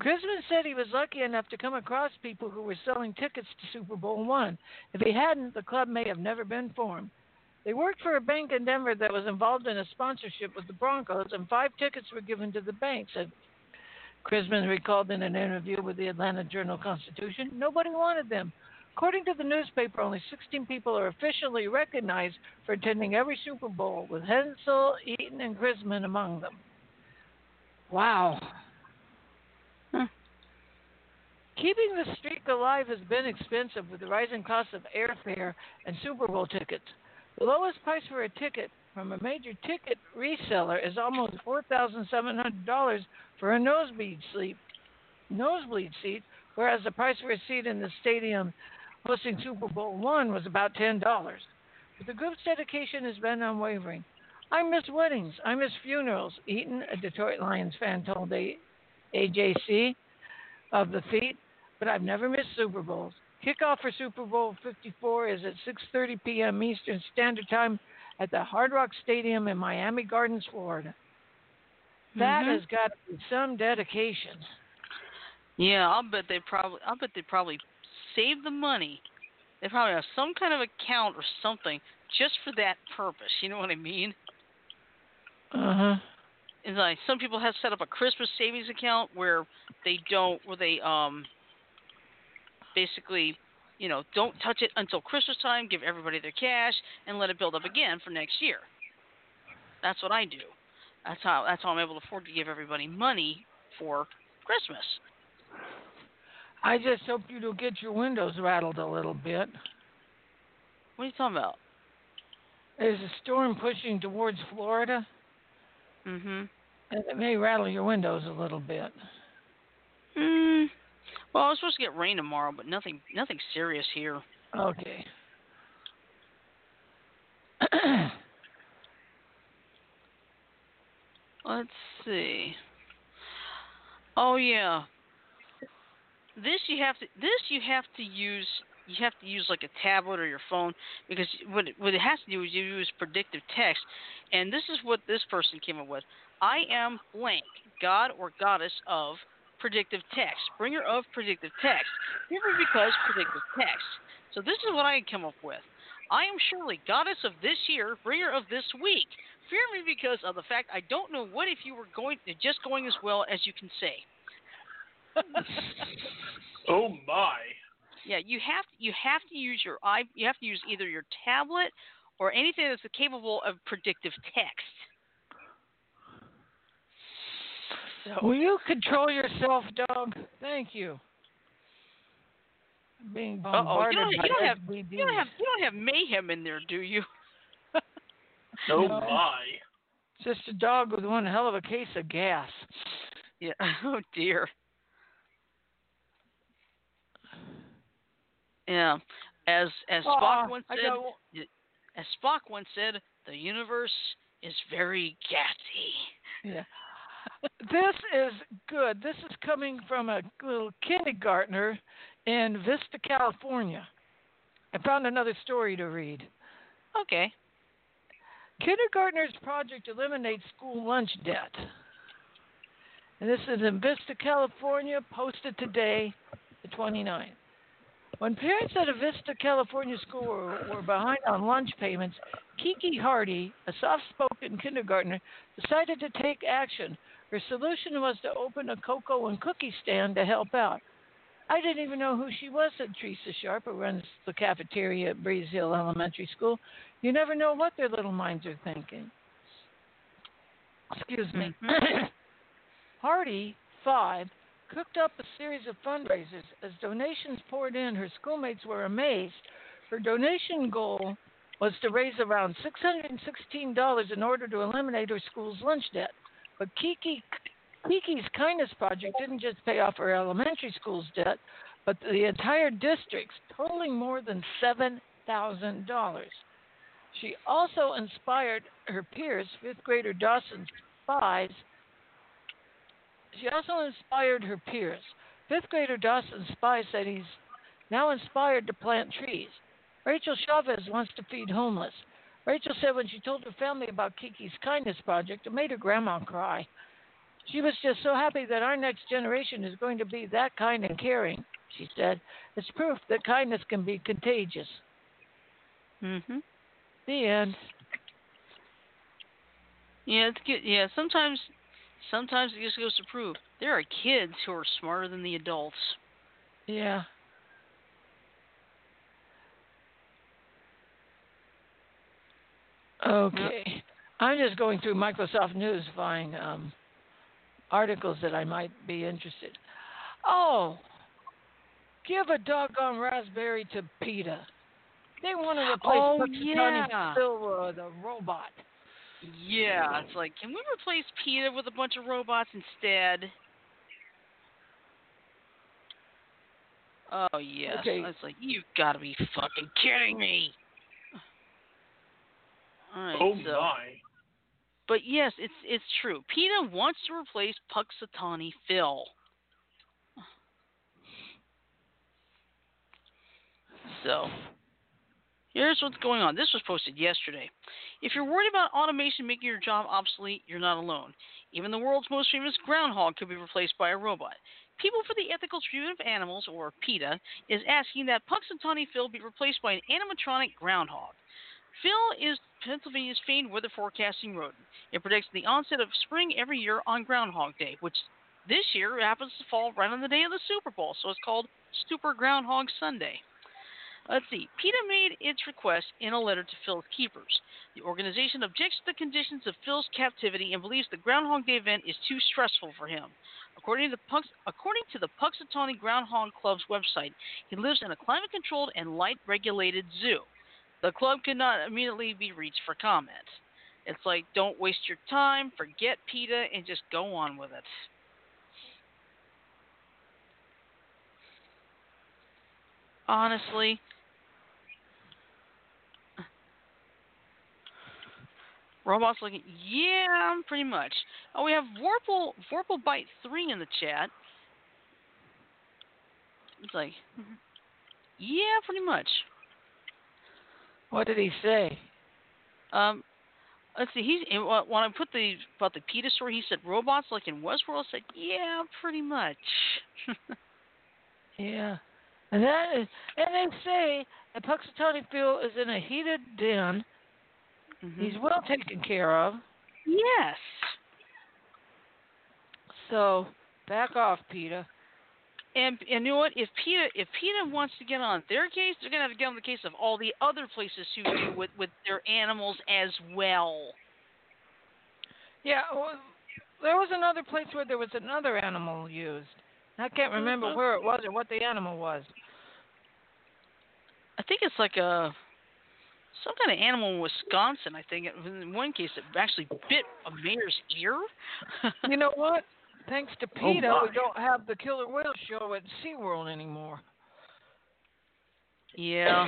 Crisman said he was lucky enough to come across people who were selling tickets to Super Bowl one. If he hadn't, the club may have never been formed. They worked for a bank in Denver that was involved in a sponsorship with the Broncos, and five tickets were given to the bank, said Crisman recalled in an interview with the Atlanta Journal Constitution. Nobody wanted them. According to the newspaper, only 16 people are officially recognized for attending every Super Bowl, with Henschel, Eaton, and Crisman among them. Wow. Keeping the streak alive has been expensive with the rising cost of airfare and Super Bowl tickets. The lowest price for a ticket from a major ticket reseller is almost $4,700 for a nosebleed seat, nosebleed seat, whereas the price for a seat in the stadium hosting Super Bowl one was about $10. But the group's dedication has been unwavering. I miss weddings. I miss funerals. Eaton, a Detroit Lions fan, told a- AJC of the feat, but I've never missed Super Bowls. Kickoff for Super Bowl 54 is at 6:30 p.m. Eastern Standard Time at the Hard Rock Stadium in Miami Gardens, Florida. That Mhm. has got to be some dedication. Yeah, I'll bet they probably. I'll bet they probably save the money. They probably have some kind of account or something just for that purpose. You know what I mean? Uh huh. It's like some people have set up a Christmas savings account where they don't, where they um, basically, you know, don't touch it until Christmas time. Give everybody their cash and let it build up again for next year. That's what I do. That's how. That's how I'm able to afford to give everybody money for Christmas. I just hope you don't get your windows rattled a little bit. What are you talking about? There's a storm pushing towards Florida, Mhm. and it may rattle your windows a little bit. Mm. Well, I was supposed to get rain tomorrow, but nothing, nothing serious here. Okay. Let's see. Oh yeah. This you have to. This you have to use. You have to use like a tablet or your phone because what it, what it has to do is you use predictive text, and this is what this person came up with. I am blank, god or goddess of predictive text, bringer of predictive text. Simply because predictive text. So this is what I had come up with. I am Shirley, goddess of this year, bringer of this week. Fear me because of the fact I don't know what if you were going just going as well as you can say. oh my. Yeah, you have you have to use your i you have to use either your tablet or anything that's capable of predictive text. So. Will you control yourself, Doug? Thank you. Being bombarded you don't, by you don't have SBDs. you don't have you don't have mayhem in there, do you? oh No. my. Just a dog with one hell of a case of gas. Yeah. Oh dear. Yeah. As as ah, Spock Aw, once said, got- as Spock once said, the universe is very gassy. Yeah. This is good. This is coming from a little kindergartner in Vista, California. I found another story to read. Okay. Kindergartners project eliminates school lunch debt. And this is in Vista, California, posted today, the 29th. When parents at a Vista, California school were, were behind on lunch payments, Kiki Hardy, a soft spoken kindergartner, decided to take action. Her solution was to open a cocoa and cookie stand to help out. I didn't even know who she was, said Teresa Sharp, who runs the cafeteria at Breeze Hill Elementary School. You never know what their little minds are thinking. Excuse me. Mm-hmm. Hardy, five, cooked up a series of fundraisers. As donations poured in, her schoolmates were amazed. Her donation goal was to raise around $616 in order to eliminate her school's lunch debt. But Kiki, Kiki's Kindness Project didn't just pay off her elementary school's debt, but the entire district's, totaling more than $7,000. She also inspired her peers, fifth grader Dawson Spies. She also inspired her peers. Fifth grader Dawson Spies said he's now inspired to plant trees. Rachel Chavez wants to feed homeless. Rachel said when she told her family about Kiki's Kindness Project, it made her grandma cry. She was just so happy that our next generation is going to be that kind and caring, she said. It's proof that kindness can be contagious. Mhm. The end. Yeah, it's good. Yeah, sometimes sometimes it just goes to prove there are kids who are smarter than the adults. Yeah. Okay. I'm just going through Microsoft News, finding um, articles that I might be interested. Oh, give a doggone raspberry to PETA. They want to replace Oh, Punxsutawney yeah. The robot. Yeah, it's like, can we replace PETA with a bunch of robots instead? Oh yes, Okay. it's like you've got to be fucking kidding me. Right, Oh so, my. but yes, it's it's true. PETA wants to replace Punxsutawney Phil. So, here's what's going on. This was posted yesterday. If you're worried about automation making your job obsolete, you're not alone. Even the world's most famous groundhog could be replaced by a robot. People for the Ethical Treatment of Animals, or PETA, is asking that Punxsutawney Phil be replaced by an animatronic groundhog. Phil is Pennsylvania's famed weather forecasting rodent. It predicts the onset of spring every year on Groundhog Day, which this year happens to fall right on the day of the Super Bowl, so it's called Super Groundhog Sunday. Let's see. PETA made its request in a letter to Phil's keepers. The organization objects to the conditions of Phil's captivity and believes the Groundhog Day event is too stressful for him. According to the, Pux- according to the Punxsutawney Groundhog Club's website, he lives in a climate controlled and light regulated zoo. The club could not immediately be reached for comment. It's like, don't waste your time, forget PETA, and just go on with it. Honestly, Robots looking, yeah, pretty much. Oh, we have Vorpal Vorpal Bite three in the chat. It's like, yeah, pretty much. What did he say? Um, let's see. He's and when I put the about the PETA story, he said robots like in Westworld. I said, yeah, pretty much. Yeah. And that is, and they say that Punxsutawney Phil is in a heated den. Mhm. He's well taken care of. yes. So back off, PETA. And and you know what? If PETA if PETA wants to get on their case, they're gonna have to get on the case of all the other places who do with with their animals as well. Yeah, well, there was another place where there was another animal used. I can't remember Mhm. where it was or what the animal was. I think it's like a some kind of animal in Wisconsin. I think in one case it actually bit a mayor's ear. You know what? Thanks to Oh, PETA, my. we don't have the killer whale show at SeaWorld anymore. yeah,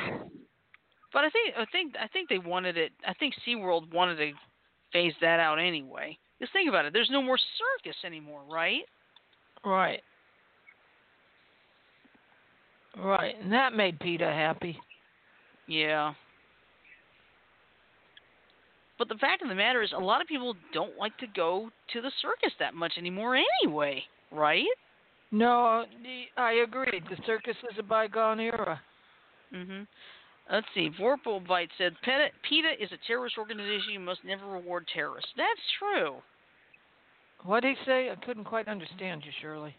but I think I think I think they wanted it. I think SeaWorld wanted to phase that out anyway. Just think about it. There's no more circus anymore, right? Right. Right, and that made PETA happy. Yeah. But the fact of the matter is, a lot of people don't like to go to the circus that much anymore anyway, right? No, I agree. The circus is a bygone era. hmm Let's see. Vorpal Bite said, PETA, PETA is a terrorist organization. You must never reward terrorists. That's true. What did he say? I couldn't quite understand you, Shirley.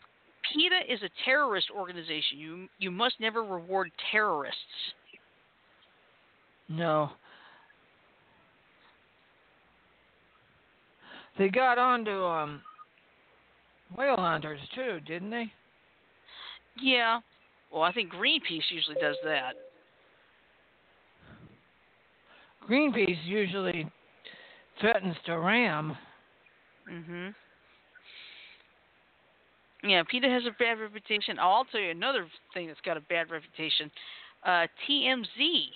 PETA is a terrorist organization. You you must never reward terrorists. No. They got onto um whale hunters too, didn't they? Yeah. Well, I think Greenpeace usually does that. Greenpeace usually threatens to ram. Mhm. Yeah, PETA has a bad reputation. I'll tell you another thing that's got a bad reputation. Uh, TMZ.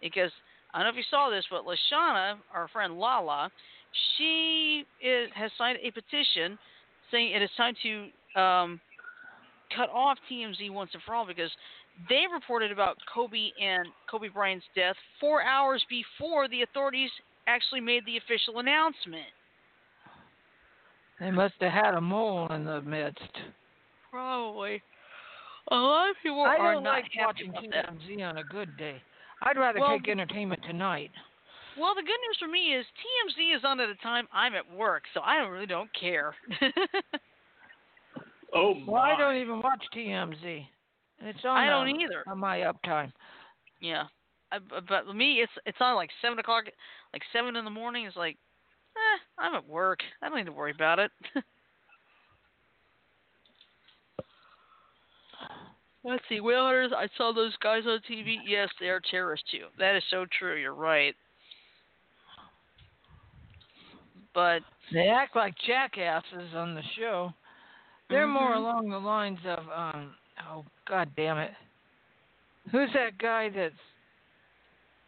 Because I don't know if you saw this, but Lashana, our friend Lala, she is, has signed a petition saying it is time to um, cut off TMZ once and for all because they reported about Kobe and Kobe Bryant's death four hours before the authorities actually made the official announcement. They must have had a mole in the midst. Probably. A lot of people I are don't not like happy watching about that. TMZ on a good day. I'd rather Well, take Entertainment Tonight. Well, the good news for me is TMZ is on at a time I'm at work, so I don't really don't care. Oh my. Well, I don't even watch TMZ. It's on. I don't uh, either. On my uptime. yeah, I, bu- but me, it's it's on like seven o'clock, like seven in the morning. It's like, eh, I'm at work. I don't need to worry about it. Let's see, whale hunters. I saw those guys on TV. Yes, they are terrorists too. That is so true. You're right. But They act like jackasses on the show. They're more Mhm. along the lines of um oh god damn it. Who's that guy that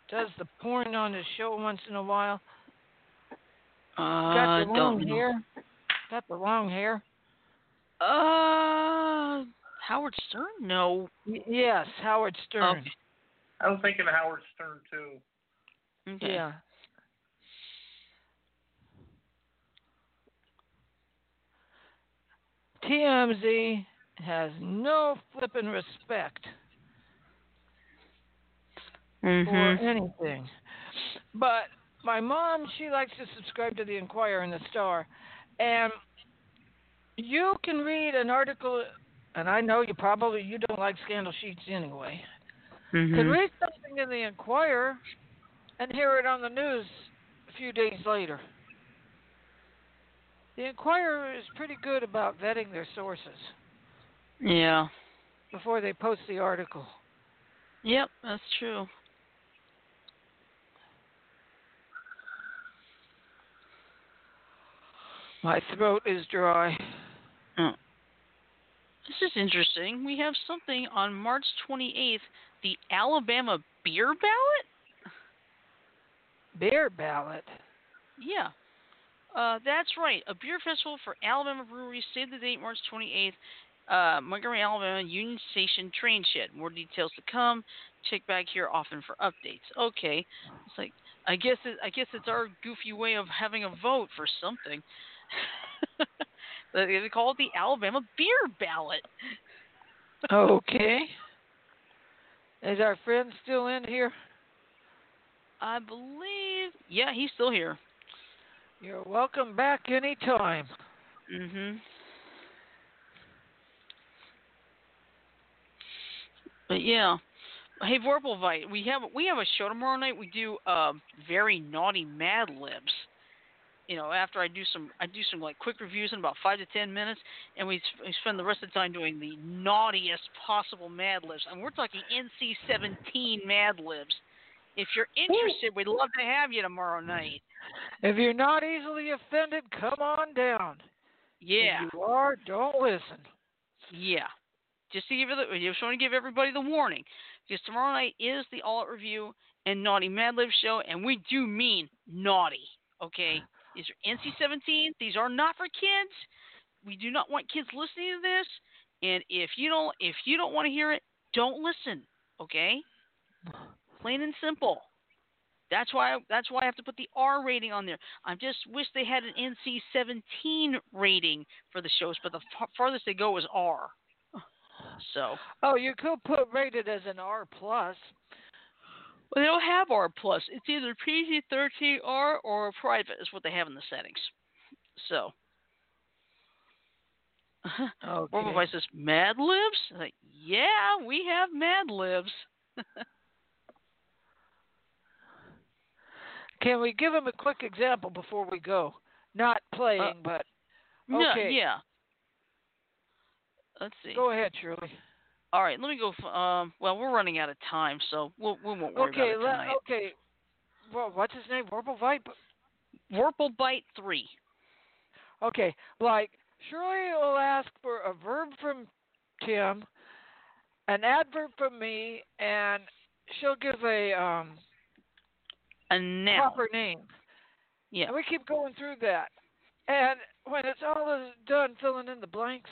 does the porn on his show once in a while? uh, Got the long don't know. hair. Got the long hair. Uh, Howard Stern? No. Y- yes, Howard Stern. Okay. I was thinking of Howard Stern too. Okay. Yeah. TMZ has no flippin' respect Mhm. for anything. But my mom, she likes to subscribe to the Inquirer and the Star, and you can read an article. And I know you probably you don't like scandal sheets anyway. Mhm. Could read something in the Inquirer and hear it on the news a few days later. The Inquirer is pretty good about vetting their sources Yeah. before they post the article. Yep, that's true. My throat is dry. Mm. This is interesting. We have something on March 28th, the Alabama beer ballot. beer ballot. Yeah. Uh, that's right. A beer festival for Alabama breweries. Save the date, March 28th. Uh, Montgomery, Alabama, Union Station train shed. More details to come. Check back here often for updates. Okay. It's like I guess it, I guess it's our goofy way of having a vote for something. they call it the Alabama beer ballot. Okay. Is our friend still in here? I believe. Yeah, he's still here. You're welcome back anytime. Mhm. But yeah. Hey Vorpalvite, we have we have a show tomorrow night. We do uh, very naughty Mad Libs. You know, after I do some I do some like quick reviews in about five to ten minutes, and we, we spend the rest of the time doing the naughtiest possible Mad Libs, and we're talking NC-17 Mad Libs. If you're interested, we'd love to have you tomorrow night. If you're not easily offended, come on down. Yeah. If you are, don't listen. Yeah. Just to give you the, just want to give everybody the warning, because tomorrow night is the All Out Review and Naughty Mad Lib show, and we do mean naughty. Okay, these are NC-17. These are not for kids. We do not want kids listening to this. And if you don't, if you don't want to hear it, don't listen. Okay, plain and simple. That's why that's why I have to put the R rating on there. I just wish they had an NC-17 rating for the shows, but the farthest they go is R. So. Oh, you could put rated as an R plus. Well, they don't have R plus. It's either PG-13R or private is what they have in the settings. So. Okay. Vorpal says Mad Libs. Like, yeah, we have Mad Libs. Can we give him a quick example before we go? Not playing, Uh, but No, okay. yeah. Let's see. Go ahead, Shirley. All right, let me go. f- Um, well, we're running out of time, so we'll, we won't worry Okay, about it tonight. okay. Well, what's his name? Warble Vipe? Vorpal Bite three. Okay, like Shirley will ask for a verb from Tim, an adverb from me, and she'll give a um A noun. proper name. Yeah. And we keep going through that. And when it's all done filling in the blanks,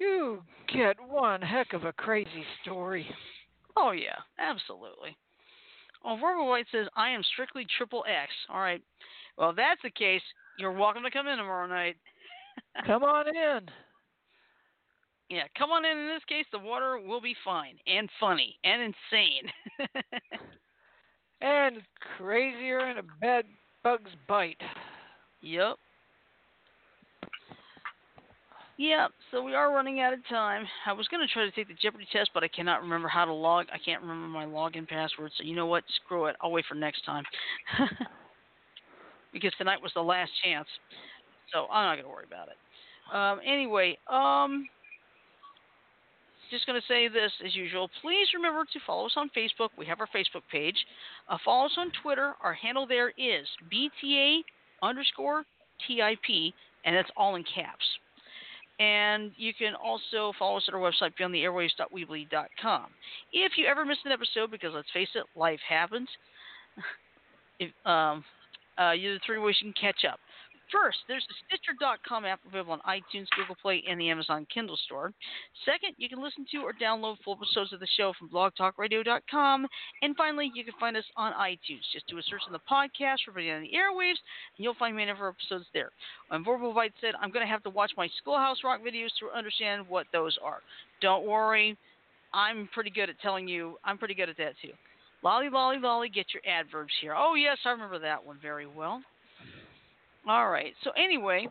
you get one heck of a crazy story. Oh yeah, absolutely. Oh, Verbal White says I am strictly triple X. All right. Well, if that's the case, you're welcome to come in tomorrow night. Come on in. Yeah, come on in. In this case, the water will be fine and funny and insane. And crazier than a bed bug's bite. yep. Yep. So we are running out of time. I was going to try to take the Jeopardy test, but I cannot remember how to log. I can't remember my login password. So you know what? Screw it. I'll wait for next time. because tonight was the last chance. So I'm not going to worry about it. Um, anyway, um, just going to say this as usual. Please remember to follow us on Facebook. We have our Facebook page. Uh, follow us on Twitter. Our handle there is BTA underscore TIP, and that's all in caps. And you can also follow us at our website, beyondtheairwaves.weebly.com. If you ever miss an episode, because let's face it, life happens, if, um, uh, you have three ways you can catch up. First, there's the Stitcher.com app available on iTunes, Google Play, and the Amazon Kindle store. Second, you can listen to or download full episodes of the show from blogtalkradio.com. And finally, you can find us on iTunes. Just do a search on the podcast for Beyond the Airwaves, and you'll find many of our episodes there. When Vorpal Vite said, I'm going to have to watch my Schoolhouse Rock videos to understand what those are. Don't worry, I'm pretty good at telling you, I'm pretty good at that too. Lolly, lolly, lolly, get your adverbs here. Oh, yes, I remember that one very well. All right. So anyway,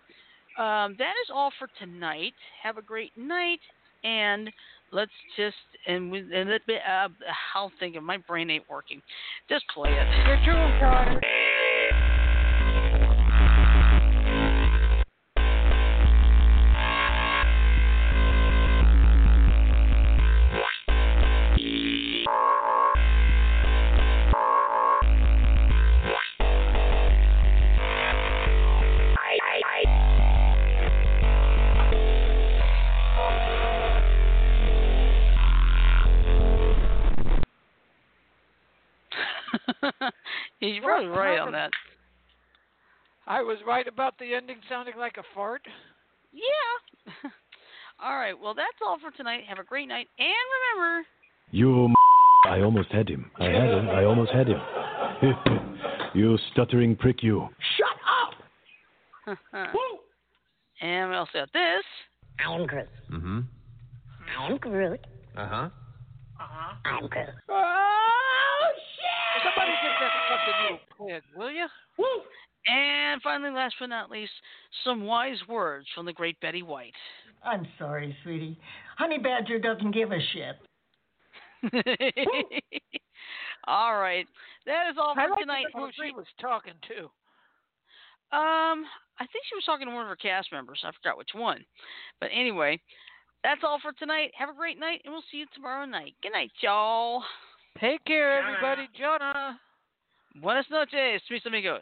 um, that is all for tonight. Have a great night, and let's just and with and let me, uh, I'll think of my brain ain't working. Just play it. You're true, Carter. He's probably right on that. I was right about the ending sounding like a fart. Yeah. all right. Well, that's all for tonight. Have a great night, and remember. You m- I almost had him. I had him. I almost had him. you stuttering prick, you. Shut up. and we also got this. I am Groot. Mm-hmm. I am Groot. Uh-huh. Uh-huh. I'm Groot. Somebody get that fucking little pig, will you? And finally, last but not least, some wise words from the great Betty White. I'm sorry, sweetie. Honey Badger doesn't give a shit. all right. That is all I for like tonight. who she was talking to. Um, I think she was talking to one of her cast members. I forgot which one. But anyway, that's all for tonight. Have a great night, and we'll see you tomorrow night. Good night, y'all. Take care, Jonah. everybody. Jonah. Buenas noches, mis amigos.